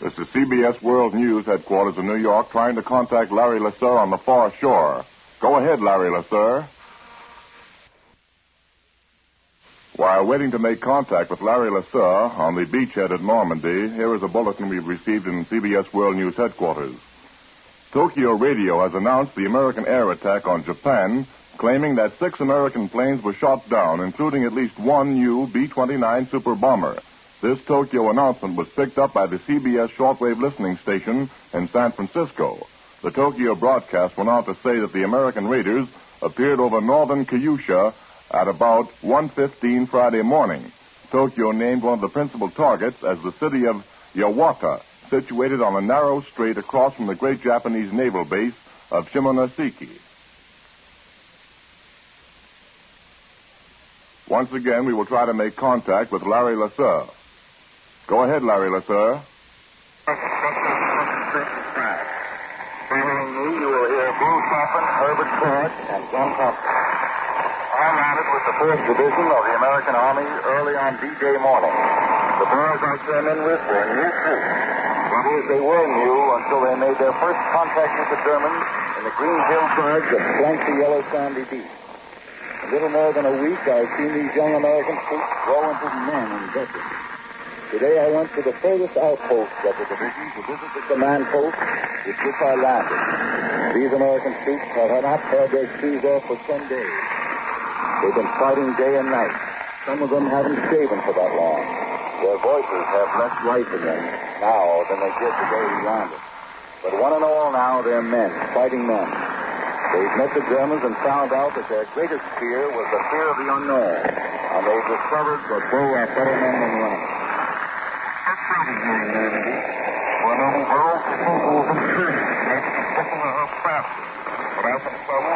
This is CBS World News headquarters in New York trying to contact Larry LeSueur on the far shore. Go ahead, Larry LeSueur. While waiting to make contact with Larry LeSueur on the beachhead at Normandy, here is a bulletin we've received in CBS World News headquarters. Tokyo Radio has announced the American air attack on Japan, claiming that six American planes were shot down, including at least one new B 29 super bomber. This Tokyo announcement was picked up by the CBS shortwave listening station in San Francisco. The Tokyo broadcast went on to say that the American raiders appeared over northern Kyushu at about 1.15 Friday morning. Tokyo named one of the principal targets as the city of Yawata, situated on a narrow strait across from the great Japanese naval base of Shimonoseki. Once again, we will try to make contact with Larry LeSueur. Go ahead, Larry LeSueur. Following me, you will hear Bruce Coffin, Herbert Ford, and John Thompson. I landed with the 1st Division of the American Army early on D-Day morning. The boys I came in with were new too. That is, they were new until they made their first contact with the Germans in the green hillsides that flank the yellow sandy beach. In little more than a week, I've seen these young American troops grow into men and veterans. Today I went to the furthest outpost of the division to visit the command post with which I landed. These American troops have not had their shoes off for ten days. They've been fighting day and night. Some of them haven't shaven for that long. Their voices have less life in them now than they did the day we landed. But one and all now, they're men, fighting men. They've met the Germans and found out that their greatest fear was the fear of the unknown. And they've discovered that they are better men than running. But I can tell you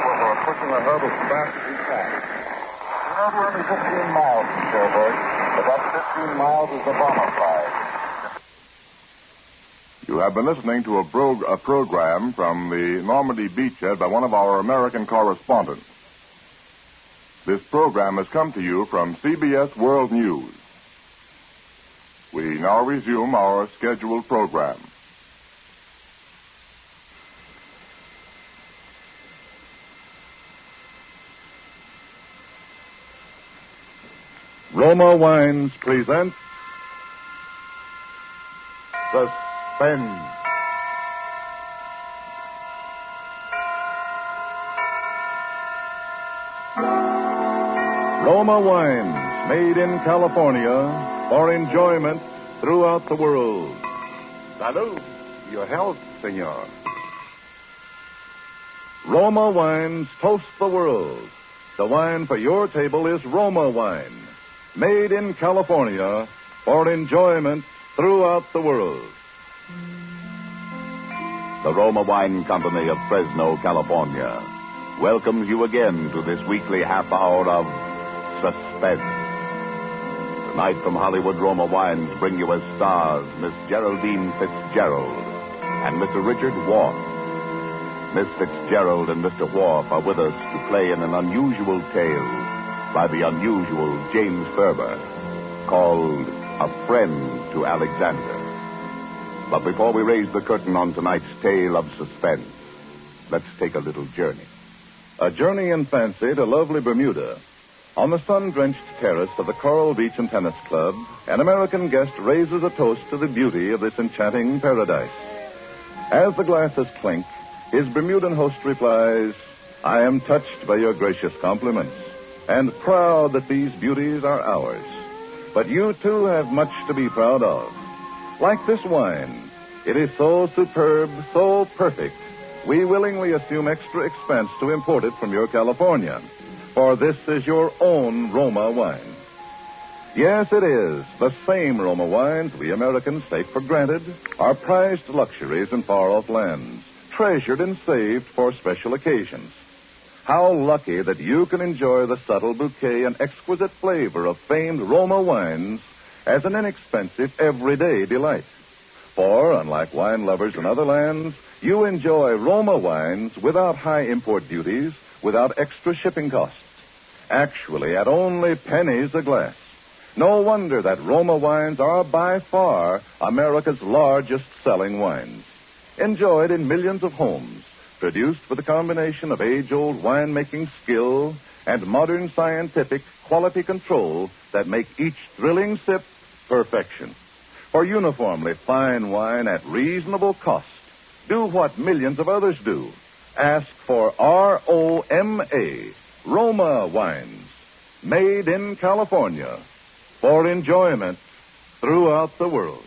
that we're pushing ahead as fast as we can. We're only 15 miles from Cherbourg, but that 15 miles is the bomber prize. You have been listening to a, bro- a program from the Normandy beachhead by one of our American correspondents. This program has come to you from CBS World News. We now resume our scheduled program. Roma Wines presents Suspense. Roma Wines, made in California for enjoyment throughout the world. Salud. Your health, senor. Roma Wines toast the world. The wine for your table is Roma Wine, made in California for enjoyment throughout the world. The Roma Wine Company of Fresno, California, welcomes you again to this weekly half hour of suspense. Tonight from Hollywood, Roma Wines bring you as stars Miss Geraldine Fitzgerald and Mr. Richard Whorf. Miss Fitzgerald and Mr. Whorf are with us to play in an unusual tale by the unusual James Thurber called A Friend to Alexander. But before we raise the curtain on tonight's tale of suspense, let's take a little journey. A journey in fancy to lovely Bermuda. On the sun drenched terrace of the Coral Beach and Tennis Club, an American guest raises a toast to the beauty of this enchanting paradise. As the glasses clink, his Bermudan host replies, I am touched by your gracious compliments and proud that these beauties are ours. But you too have much to be proud of. Like this wine, it is so superb, so perfect, we willingly assume extra expense to import it from your California, for this is your own Roma wine. Yes, it is. The same Roma wines we Americans take for granted are prized luxuries in far off lands, treasured and saved for special occasions. How lucky that you can enjoy the subtle bouquet and exquisite flavor of famed Roma wines as an inexpensive, everyday delight. For, unlike wine lovers in other lands, you enjoy Roma wines without high import duties, without extra shipping costs. Actually, at only pennies a glass. No wonder that Roma wines are by far America's largest selling wines. Enjoyed in millions of homes, produced with a combination of age old winemaking skill and modern scientific quality control that make each thrilling sip perfection. For uniformly fine wine at reasonable cost, do what millions of others do. Ask for R O M A, Roma wines, made in California, for enjoyment throughout the world.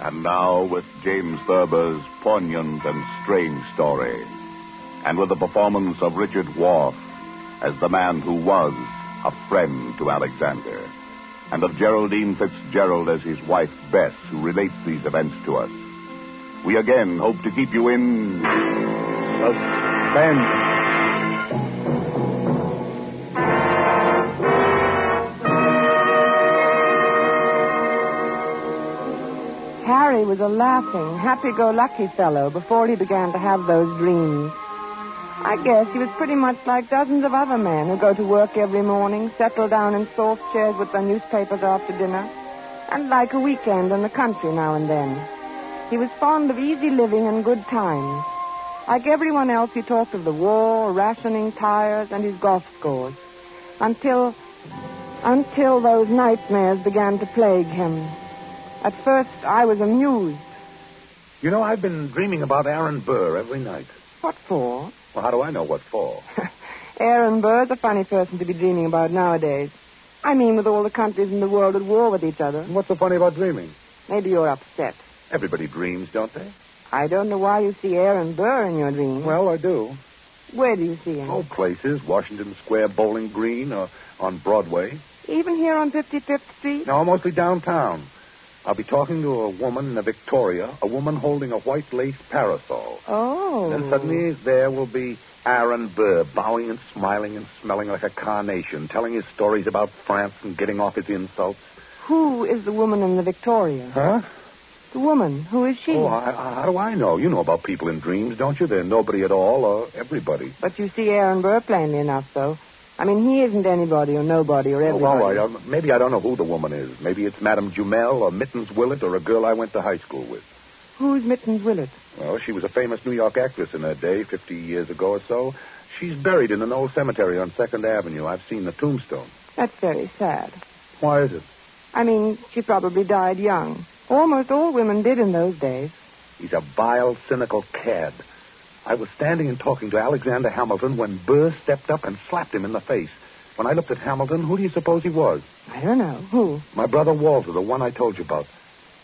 And now, with James Thurber's poignant and strange story, and with the performance of Richard Whorf as the man who was a friend to Alexander, and of Geraldine Fitzgerald as his wife Bess, who relates these events to us, we again hope to keep you in suspense. Harry was a laughing, happy-go-lucky fellow before he began to have those dreams. I guess he was pretty much like dozens of other men who go to work every morning, settle down in soft chairs with their newspapers after dinner, and like a weekend in the country now and then. He was fond of easy living and good times. Like everyone else, he talked of the war, rationing tires, and his golf scores. Until, until those nightmares began to plague him. At first, I was amused. You know, I've been dreaming about Aaron Burr every night. What for? Well, how do I know what for? Aaron Burr's a funny person to be dreaming about nowadays. I mean, with all the countries in the world at war with each other. What's so funny about dreaming? Maybe you're upset. Everybody dreams, don't they? I don't know why you see Aaron Burr in your dreams. Well, I do. Where do you see him? Oh, places. Washington Square, Bowling Green, or on Broadway. Even here on 55th Street? No, mostly downtown. I'll be talking to a woman in a Victoria, a woman holding a white lace parasol. Oh. Then suddenly there will be Aaron Burr, bowing and smiling and smelling like a carnation, telling his stories about France and getting off his insults. Who is the woman in the Victoria? Huh? The woman. Who is she? Oh, I, I, how do I know? You know about people in dreams, don't you? They're nobody at all or everybody. But you see Aaron Burr plainly enough, though. I mean, he isn't anybody or nobody or Oh, everybody. well, I, don't- maybe I don't know who the woman is. Maybe it's Madame Jumel or Mittens Willett or a girl I went to high school with. Who's Mittens Willett? Well, she was a famous New York actress in her day, 50 years ago or so. She's buried in an old cemetery on Second Avenue. I've seen the tombstone. That's very sad. Why is it? I mean, she probably died young. Almost all women did in those days. He's a vile, cynical cad. I was standing and talking to Alexander Hamilton when Burr stepped up and slapped him in the face. When I looked at Hamilton, who do you suppose he was? I don't know. Who? My brother Walter, the one I told you about.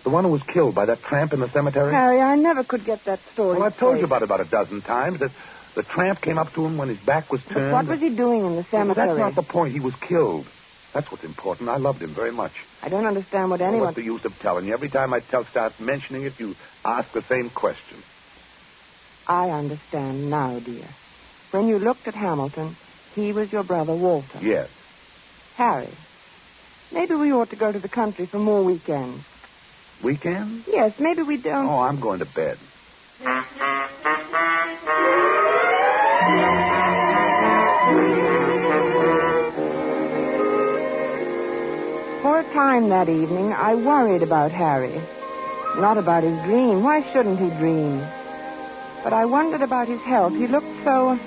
The one who was killed by that tramp in the cemetery. Harry, I never could get that story. Well, I've told you about it about a dozen times. That the tramp came up to him when his back was But turned. what was he doing in the Well, cemetery? that's not the point. He was killed. That's what's important. I loved him very much. I don't understand what Well, anyone. what's the use of telling you? Every time I tell, start mentioning it, you ask the same question. I understand now, dear. When you looked at Hamilton, he was your brother Walter. Yes. Harry, maybe we ought to go to the country for more weekends. Weekends? Yes, maybe we don't. Oh, I'm going to bed. Time that evening, I worried about Harry. Not about his dream. Why shouldn't he dream? But I wondered about his health. He looked so.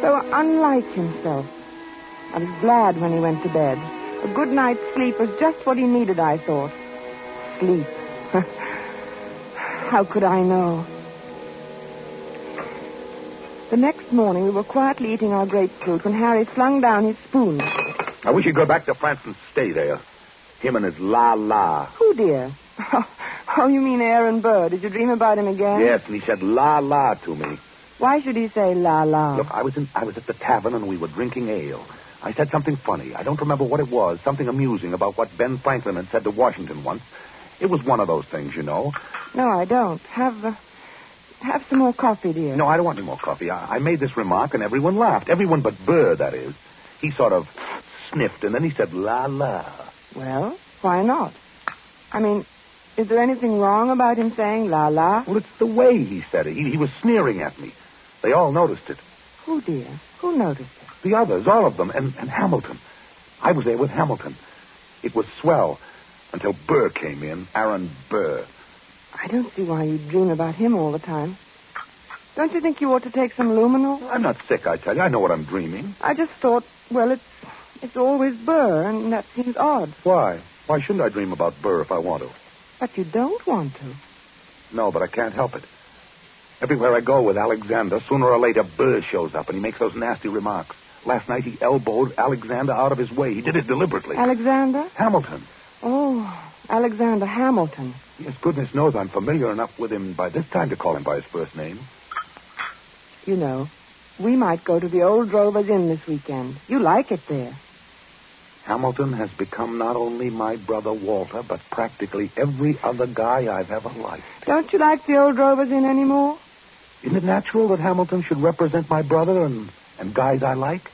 so unlike himself. I was glad when he went to bed. A good night's sleep was just what he needed, I thought. Sleep. How could I know? The next morning, we were quietly eating our grapefruit when Harry flung down his spoon. I wish you'd go back to France and stay there. Him and his la la. Who, dear? Oh, you mean Aaron Burr. Did you dream about him again? Yes, and he said la la to me. Why should he say la la? Look, I was in I was at the tavern and we were drinking ale. I said something funny. I don't remember what it was. Something amusing about what Ben Franklin had said to Washington once. It was one of those things, you know. No, I don't. Have, uh, have some more coffee, dear. No, I don't want any more coffee. I, I made this remark, and everyone laughed. Everyone but Burr, that is. He sort of sniffed, and then he said, la la. Well, why not? I mean, is there anything wrong about him saying la la? Well, it's the way he said it. He, he was sneering at me. They all noticed it. Who, dear? Who noticed it? The others, all of them, and, and Hamilton. I was there with Hamilton. It was swell until Burr came in, Aaron Burr. I don't see why you dream about him all the time. Don't you think you ought to take some luminal? I'm not sick, I tell you. I know what I'm dreaming. I just thought, well, it's it's always Burr, and that seems odd. Why? Why shouldn't I dream about Burr if I want to? But you don't want to. No, but I can't help it. Everywhere I go with Alexander, sooner or later Burr shows up and he makes those nasty remarks. Last night he elbowed Alexander out of his way. He did it deliberately. Alexander? Hamilton. Oh, Alexander Hamilton. Yes, goodness knows I'm familiar enough with him by this time to call him by his first name. You know, we might go to the old Drovers Inn this weekend. You like it there. Hamilton has become not only my brother Walter, but practically every other guy I've ever liked. Don't you like the old Drovers Inn anymore? Isn't it natural that Hamilton should represent my brother and, and guys I like?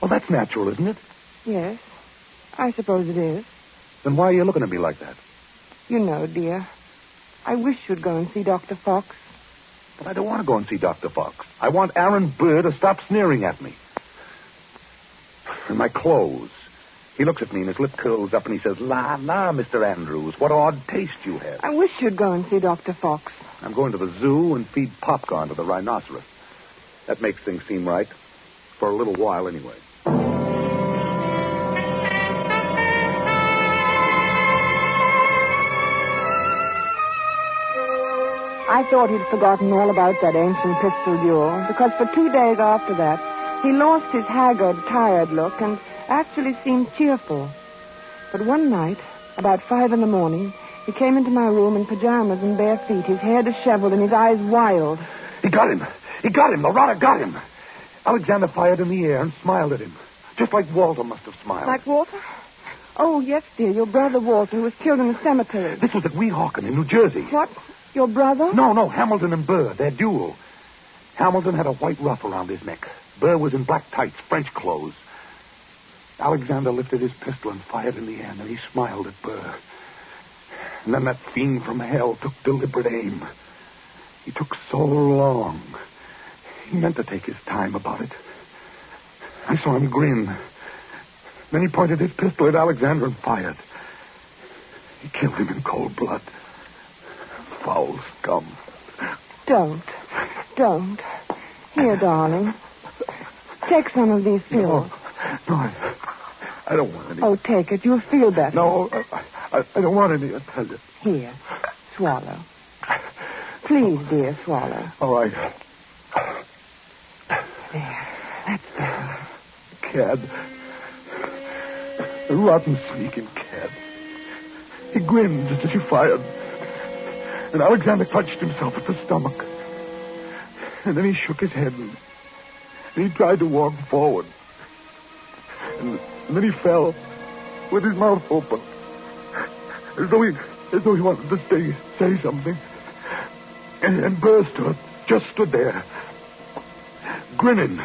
Well, that's natural, isn't it? Yes, I suppose it is. Then why are you looking at me like that? You know, dear, I wish you'd go and see Dr. Fox. But I don't want to go and see Dr. Fox. I want Aaron Burr to stop sneering at me. And my clothes. He looks at me and his lip curls up and he says, La, la, Mr. Andrews, what odd taste you have. I wish you'd go and see Dr. Fox. I'm going to the zoo and feed popcorn to the rhinoceros. That makes things seem right. For a little while, anyway. I thought he'd forgotten all about that ancient pistol duel, because for two days after that, he lost his haggard, tired look and actually seemed cheerful. But one night, about five in the morning, he came into my room in pajamas and bare feet, his hair disheveled and his eyes wild. He got him. He got him. The rotter got him. Alexander fired in the air and smiled at him, just like Walter must have smiled. Like Walter? Oh, yes, dear, your brother Walter, who was killed in the cemetery. This was at Weehawken in New Jersey. What? Your brother? No, no, Hamilton and Burr, their duel. Hamilton had a white ruff around his neck. Burr was in black tights, French clothes. Alexander lifted his pistol and fired in the air, and he smiled at Burr. And then that fiend from hell took deliberate aim. He took so long. He meant to take his time about it. I saw him grin. Then he pointed his pistol at Alexander and fired. He killed him in cold blood. Foul scum. Don't. Don't. Here, darling. Take some of these pills. No, I, I don't want any. Oh, take it. You'll feel better. No, I, I, I don't want any, I tell you. Here. Swallow. Please, dear, swallow. Oh, All right. There. That's better. Cad. A rotten, sneaking cad. He grinned just as he fired. And Alexander clutched himself at the stomach. And then he shook his head and, and he tried to walk forward. And, then he fell with his mouth open. As though he as though he wanted to stay, say something. And, and Burr just stood there, grinning.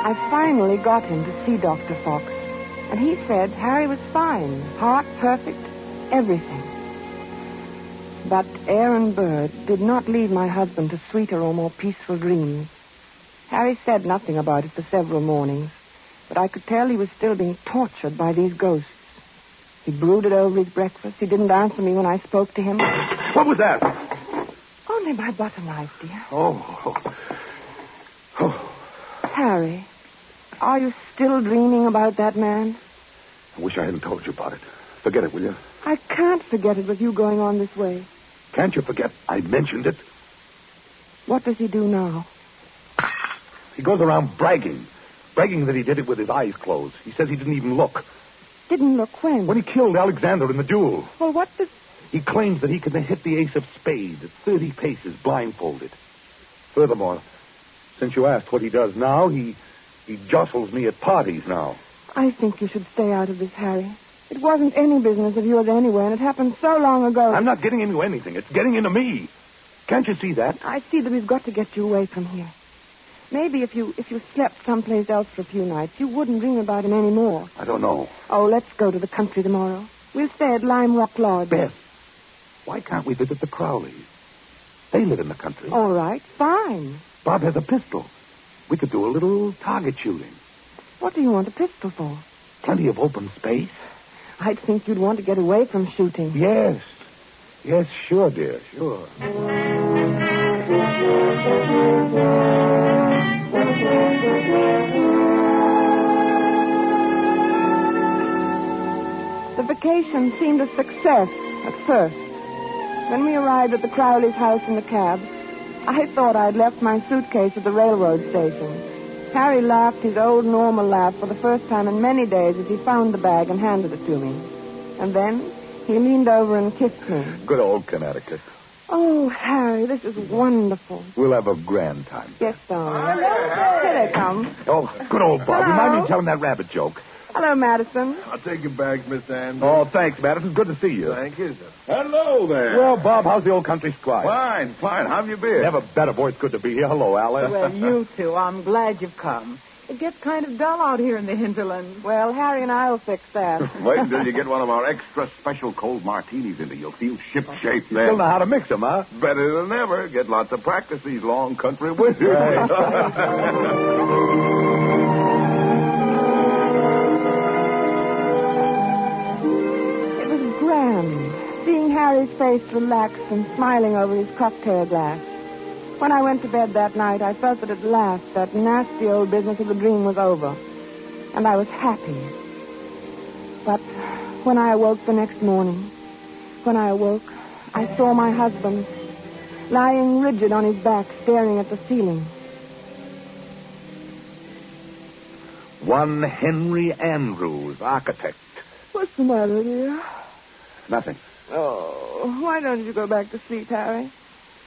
I finally got him to see Dr. Fox. And he said Harry was fine. Heart perfect. Everything. But Aaron Burr did not lead my husband to sweeter or more peaceful dreams. Harry said nothing about it for several mornings, but I could tell he was still being tortured by these ghosts. He brooded over his breakfast. He didn't answer me when I spoke to him. What was that? Only my butter knife, dear. Oh. oh. oh. Harry, are you still dreaming about that man? I wish I hadn't told you about it. Forget it, will you? I can't forget it with you going on this way. Can't you forget I mentioned it? What does he do now? He goes around bragging. Bragging that he did it with his eyes closed. He says he didn't even look. Didn't look when? When he killed Alexander in the duel. Well, what does He claims that he can hit the ace of spades at 30 paces blindfolded. Furthermore, since you asked what he does now, he he jostles me at parties now. I think you should stay out of this, Harry. It wasn't any business of yours anyway, and it happened so long ago. I'm not getting into anything. It's getting into me. Can't you see that? I see that we've got to get you away from here. Maybe if you if you slept someplace else for a few nights, you wouldn't dream about him anymore. I don't know. Oh, let's go to the country tomorrow. We'll stay at Lime Rock Lodge. Beth, why can't we visit the Crowleys? They live in the country. All right, fine. Bob has a pistol. We could do a little target shooting. What do you want a pistol for? Plenty of open space. I'd think you'd want to get away from shooting. Yes. Yes, sure, dear, sure. The vacation seemed a success at first. When we arrived at the Crowley's house in the cab, I thought I'd left my suitcase at the railroad station. Harry laughed his old normal laugh for the first time in many days as he found the bag and handed it to me. And then he leaned over and kissed me. Good old Connecticut. Oh, Harry, this is wonderful. We'll have a grand time. Yes, darling. Here they come. Oh, good old Bob. Hello. Remind me of telling that rabbit joke. Hello, Madison. I'll take your bags, Miss Ann. Oh, thanks, Madison. Good to see you. Thank you, sir. Hello there. Well, Bob, how's the old country squad? fine, fine. How have you been? Never better, boy. It's good to be here. Hello, Alice. Well, you two, I'm glad you've come. It gets kind of dull out here in the hinterland. Well, Harry and I'll fix that. Wait until you get one of our extra special cold martinis into you. You'll feel ship shape You still know how to mix them, huh? Better than ever. Get lots of practice these long country winters. It was seeing Harry's face relaxed and smiling over his cocktail glass. When I went to bed that night, I felt that at last that nasty old business of the dream was over. And I was happy. But when I awoke the next morning, when I awoke, I saw my husband lying rigid on his back, staring at the ceiling. One Henry Andrews, architect. What's the matter, dear? Nothing. Oh, why don't you go back to sleep, Harry?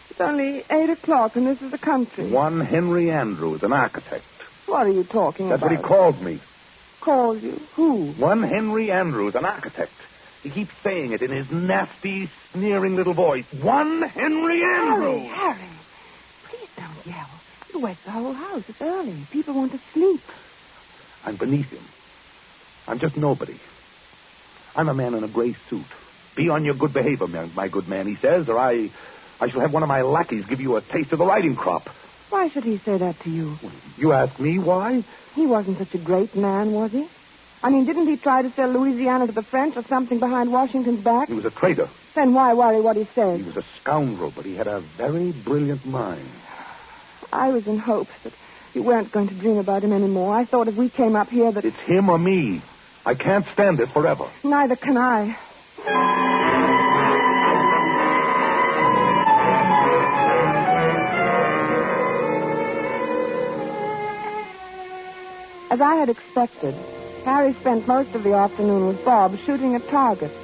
It's only eight o'clock, and this is the country. One Henry Andrews, an architect. What are you talking That's about? That's what he called me. Calls you? Who? One Henry Andrews, an architect. He keeps saying it in his nasty, sneering little voice. One Henry Andrews. Harry. Harry, Please don't yell. It wakes the whole house. It's early. People want to sleep. I'm beneath him. I'm just nobody. I'm a man in a gray suit. Be on your good behavior, my good man, he says, or I, I shall have one of my lackeys give you a taste of the riding crop. Why should he say that to you? You ask me why? He wasn't such a great man, was he? I mean, didn't he try to sell Louisiana to the French or something behind Washington's back? He was a traitor. Then why worry what he says? He was a scoundrel, but he had a very brilliant mind. I was in hopes that you weren't going to dream about him anymore. I thought if we came up here that... It's him or me. I can't stand it forever. Neither can I. As I had expected, Harry spent most of the afternoon with Bob shooting at targets.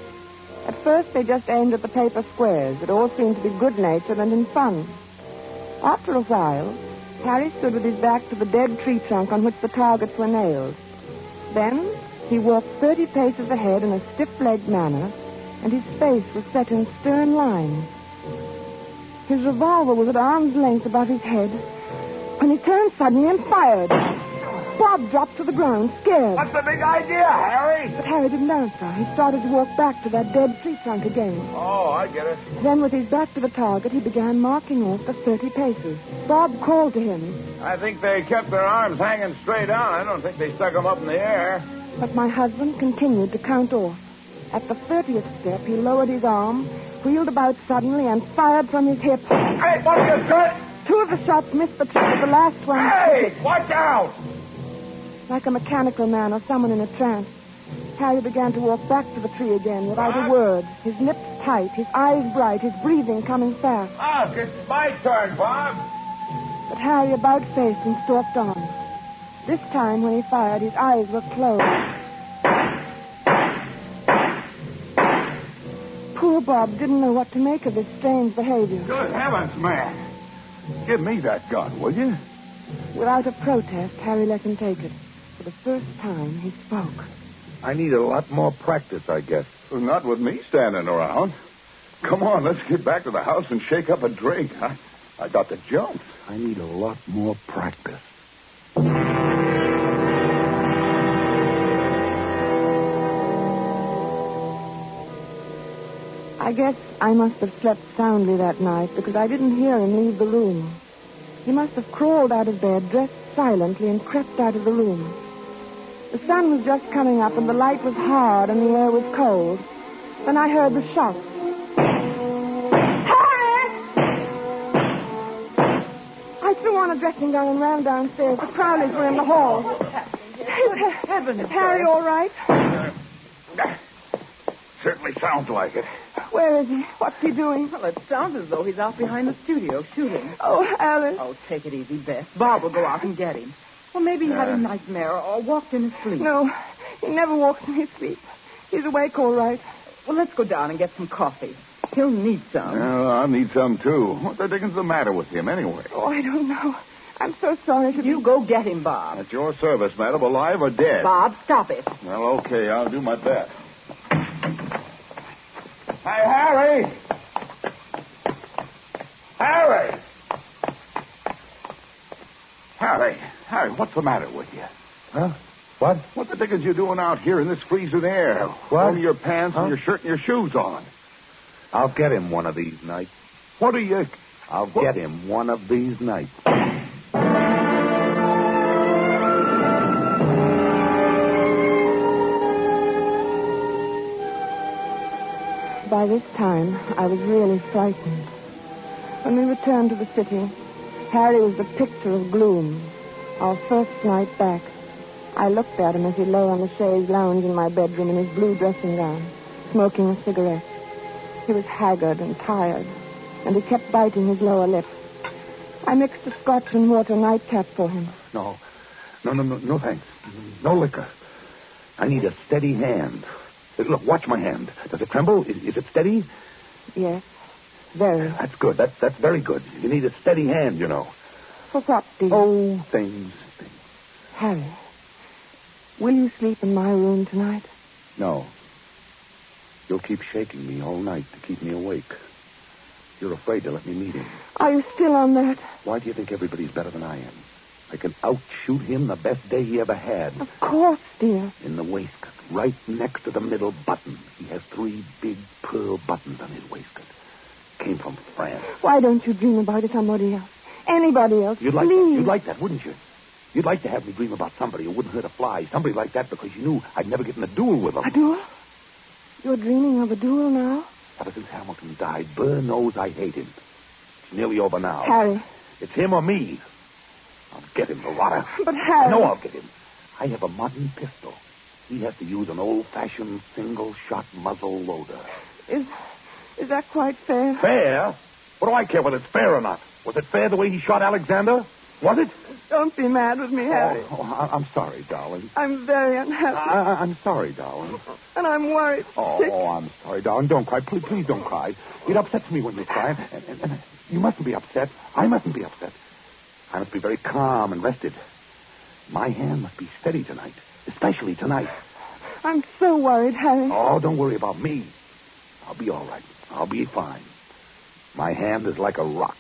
At first, they just aimed at the paper squares. It all seemed to be good natured and in fun. After a while, Harry stood with his back to the dead tree trunk on which the targets were nailed. Then he walked 30 paces ahead in a stiff legged manner, and his face was set in stern lines. His revolver was at arm's length above his head when he turned suddenly and fired. Bob dropped to the ground, scared. What's the big idea, Harry? But Harry didn't answer. He started to walk back to that dead tree trunk again. oh, I get it. Then, with his back to the target, he began marking off the 30 paces. Bob called to him, I think they kept their arms hanging straight down. I don't think they stuck them up in the air. but my husband continued to count off. At the 30th step, he lowered his arm, wheeled about suddenly, and fired from his hip. Hey, what you got? Two of the shots missed the tree, the last one, Hey, watch out! like a mechanical man or someone in a trance, Harry began to walk back to the tree again without a word, his lips tight, his eyes bright, his breathing coming fast. Ah, Look, it's my turn, Bob. But Harry about faced and stalked on. This time, when he fired, his eyes were closed. Poor poor Bob didn't know what to make of this strange behavior. Good heavens, man. Give me that gun, will you? Without a protest, Harry let him take it. For the first time, he spoke. I need a lot more practice, I guess. Well, not with me standing around. Come on, let's get back to the house and shake up a drink. I, I got the jumps. I need a lot more practice. I guess I must have slept soundly that night because I didn't hear him leave the room. He must have crawled out of bed, dressed silently, and crept out of the room. The sun was just coming up, and the light was hard, and the air was cold. Then I heard the shots. Harry! I threw on a dressing gown and ran downstairs. The Crowleys were in the hall. Good heavens. Is Harry all right? Certainly sounds like it. Where is he? What's he doing? Well, it sounds as though he's out behind the studio shooting. Oh, Alice. Oh, take it easy, Beth. Bob will go out and get him. Well, maybe he had a uh. nightmare or walked in his sleep. No, he never walks in his sleep. He's awake all right. Well, let's go down and get some coffee. He'll need some. Well, I need some, too. What the dickens the matter with him, anyway? Oh, I don't know. I'm so sorry to You be... go get him, Bob. At your service, madam, alive or dead. Bob, stop it. Well, okay, I'll do my best. Hey, Harry! Harry! Harry, Harry, what's the matter with you? Huh? What? What the dickens you doing out here in this freezing air? What? Only your pants Huh? and your shirt and your shoes on. I'll get him one of these nights. What are you... I'll What- get him one of these nights. By this time, I was really frightened. When we returned to the city, Harry was the picture of gloom. Our first night back. I looked at him as he lay on the chaise lounge in my bedroom in his blue dressing gown, smoking a cigarette. He was haggard and tired, and he kept biting his lower lip. I mixed a scotch and water nightcap for him. No. No, no, no, no thanks. No liquor. I need a steady hand. Look, watch my hand. Does it tremble? Is, is it steady? Yes, very. That's good. That's that's very good. You need a steady hand, you know. For what, dear? Oh, things, things. Harry, will you sleep in my room tonight? No. You'll keep shaking me all night to keep me awake. You're afraid to let me meet him. Are you still on that? Why do you think everybody's better than I am? I can outshoot him the best day he ever had. Of course, dear. In the waistcoat, right next to the middle button. He has three big pearl buttons on his waistcoat. Came from France. Why don't you dream about it somebody else? Anybody else? You'd like Please. that. You'd like that, wouldn't you? You'd like to have me dream about somebody who wouldn't hurt a fly. Somebody like that because you knew I'd never get in a duel with him. A duel? You're dreaming of a duel now? Ever since Hamilton died, Burr knows I hate him. It's nearly over now. Harry. It's him or me. I'll get him, the rotter. But Harry. I know I'll get him. I have a modern pistol. He has to use an old-fashioned single-shot muzzle loader. Is, is that quite fair? Fair? What do I care whether it's fair or not? Was it fair the way he shot Alexander? Was it? Don't be mad with me, oh, Harry. Oh, oh, I- I'm sorry, darling. I'm very unhappy. I- I'm sorry, darling. and I'm worried. Oh, oh, I'm sorry, darling. Don't cry. Please, please don't cry. It upsets me when you cry. And, and, and you mustn't be upset. I mustn't be upset. I must be very calm and rested. My hand must be steady tonight, especially tonight. I'm so worried, Harry. Oh, don't worry about me. I'll be all right. I'll be fine. My hand is like a rock.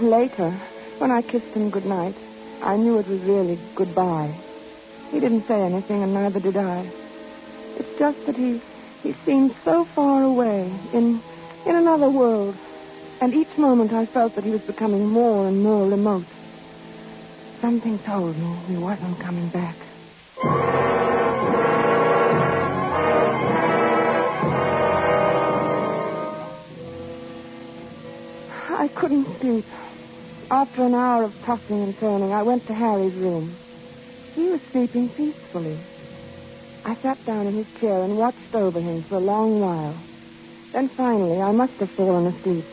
Later, when I kissed him goodnight, I knew it was really goodbye. He didn't say anything, and neither did I. It's just that he he seemed so far away, in in another world. And each moment I felt that he was becoming more and more remote. Something told me he wasn't coming back. I couldn't sleep. After an hour of tossing and turning, I went to Harry's room. He was sleeping peacefully. I sat down in his chair and watched over him for a long while. Then finally, I must have fallen asleep.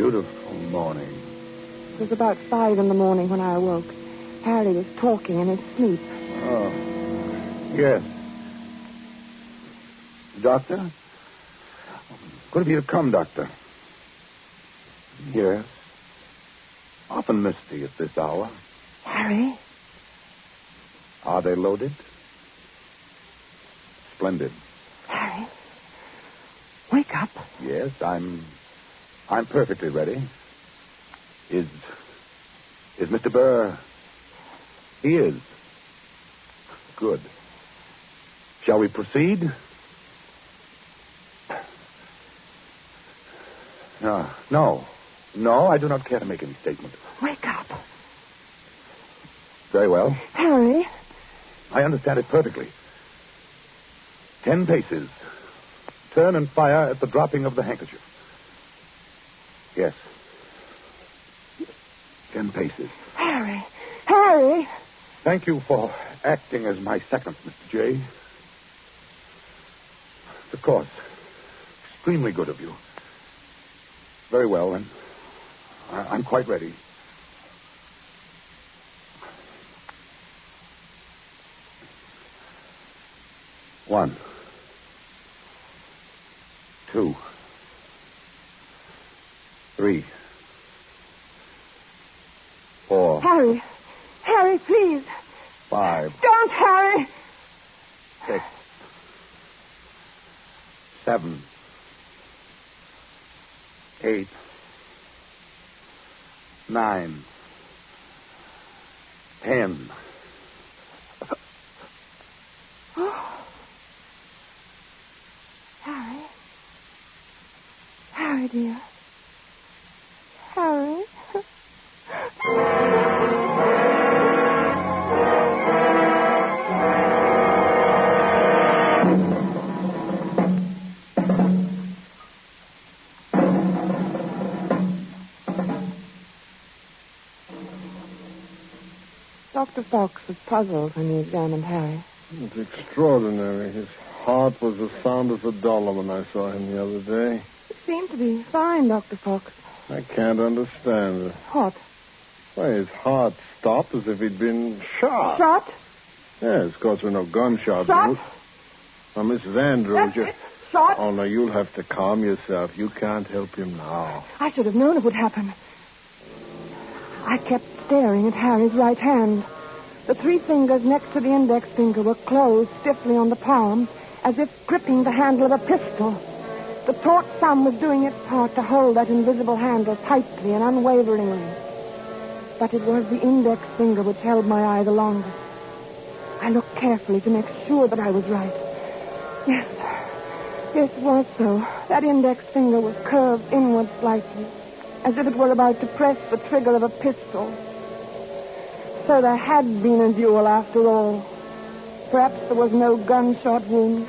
Beautiful morning. It was about five in the morning when I awoke. Harry was talking in his sleep. Oh. Yes. Doctor? Good of you to come, Doctor. Yes. Often misty at this hour. Harry? Are they loaded? Splendid. Harry? Wake up. Yes, I'm. I'm perfectly ready. Is. Is Mr. Burr. He is. Good. Shall we proceed? No. No. No, I do not care to make any statement. Wake up. Very well. Harry? I understand it perfectly. Ten paces. Turn and fire at the dropping of the handkerchief. Yes. Ten paces. Harry. Harry. Thank you for acting as my second, Mr. J. Of course. Extremely good of you. Very well, then. I- I'm quite ready. One. Two. Three. Four. Harry. Harry, please. Five. Don't, Harry. Six. Seven. Eight. Nine. Ten. Harry. Harry, dear. Dr. Fox was puzzled when he examined Harry. It's extraordinary. His heart was as sound as a dollar when I saw him the other day. He seemed to be fine, Dr. Fox. I can't understand it. What? Why, his heart stopped as if he'd been shot. Shot? Yes, of course, there were no gunshots. Shot? Ruth. Now, Mrs. Andrews, That's you... it. Shot? Oh, no, you'll have to calm yourself. You can't help him now. I should have known it would happen. I kept staring at Harry's right hand. The three fingers next to the index finger were closed stiffly on the palm, as if gripping the handle of a pistol. The taut thumb was doing its part to hold that invisible handle tightly and unwaveringly. But it was the index finger which held my eye the longest. I looked carefully to make sure that I was right. Yes, yes, it was so. That index finger was curved inward slightly, as if it were about to press the trigger of a pistol. So there had been a duel after all. Perhaps there was no gunshot wound,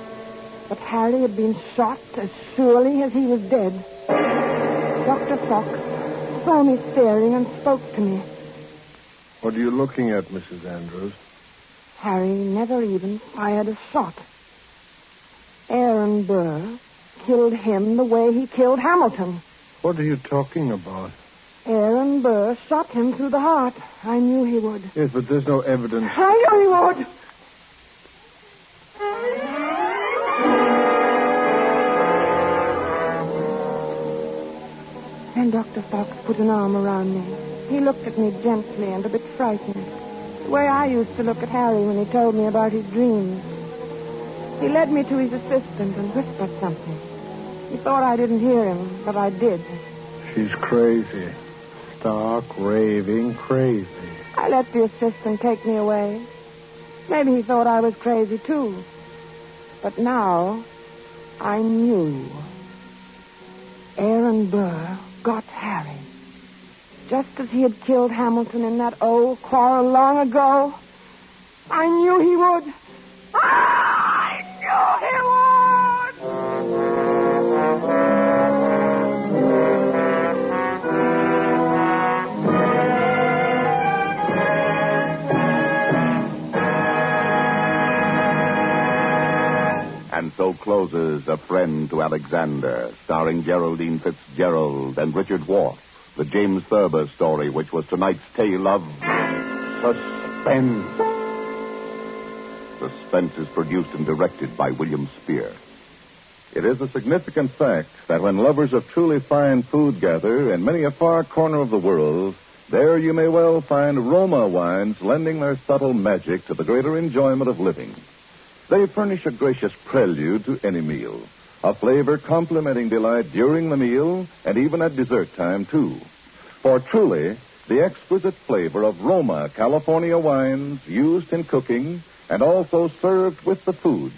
but Harry had been shot as surely as he was dead. Dr. Fox saw me staring and spoke to me. What are you looking at, Mrs. Andrews? Harry never even fired a shot. Aaron Burr killed him the way he killed Hamilton. What are you talking about? Aaron Burr shot him through the heart. I knew he would. Yes, but there's no evidence. I knew he would. Then Dr. Fox put an arm around me. He looked at me gently and a bit frightened, the way I used to look at Harry when he told me about his dreams. He led me to his assistant and whispered something. He thought I didn't hear him, but I did. She's crazy. Stark, raving, crazy. I let the assistant take me away. Maybe he thought I was crazy, too. But now, I knew. Aaron Burr got Harry. Just as he had killed Hamilton in that old quarrel long ago. I knew he would. I And so closes A Friend to Alexander, starring Geraldine Fitzgerald and Richard Whorf. the James Thurber story, which was tonight's tale of suspense. Suspense is produced and directed by William Spier. It is a significant fact that when lovers of truly fine food gather in many a far corner of the world, there you may well find Roma wines lending their subtle magic to the greater enjoyment of living. They furnish a gracious prelude to any meal, a flavor complementing delight during the meal and even at dessert time, too. For truly, the exquisite flavor of Roma California wines used in cooking and also served with the food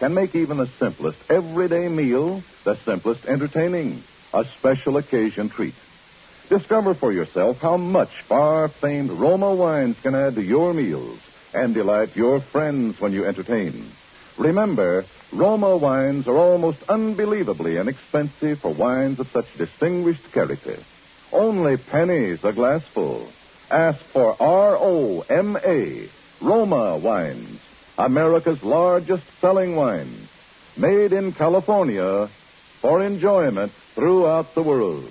can make even the simplest everyday meal the simplest entertaining, a special occasion treat. Discover for yourself how much far famed Roma wines can add to your meals and delight your friends when you entertain. Remember, Roma wines are almost unbelievably inexpensive for wines of such distinguished character. Only pennies a glassful. Ask for R O M A, Roma wines, America's largest selling wine. made in California for enjoyment throughout the world.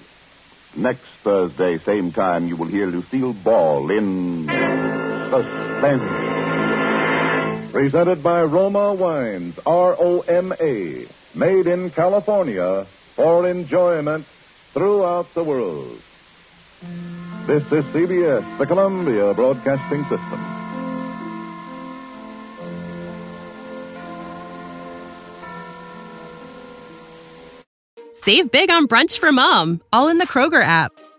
Next Thursday, same time, you will hear Lucille Ball in Suspense. Presented by Roma Wines, R O M A, made in California for enjoyment throughout the world. This is CBS, the Columbia Broadcasting System. Save big on brunch for mom, all in the Kroger app.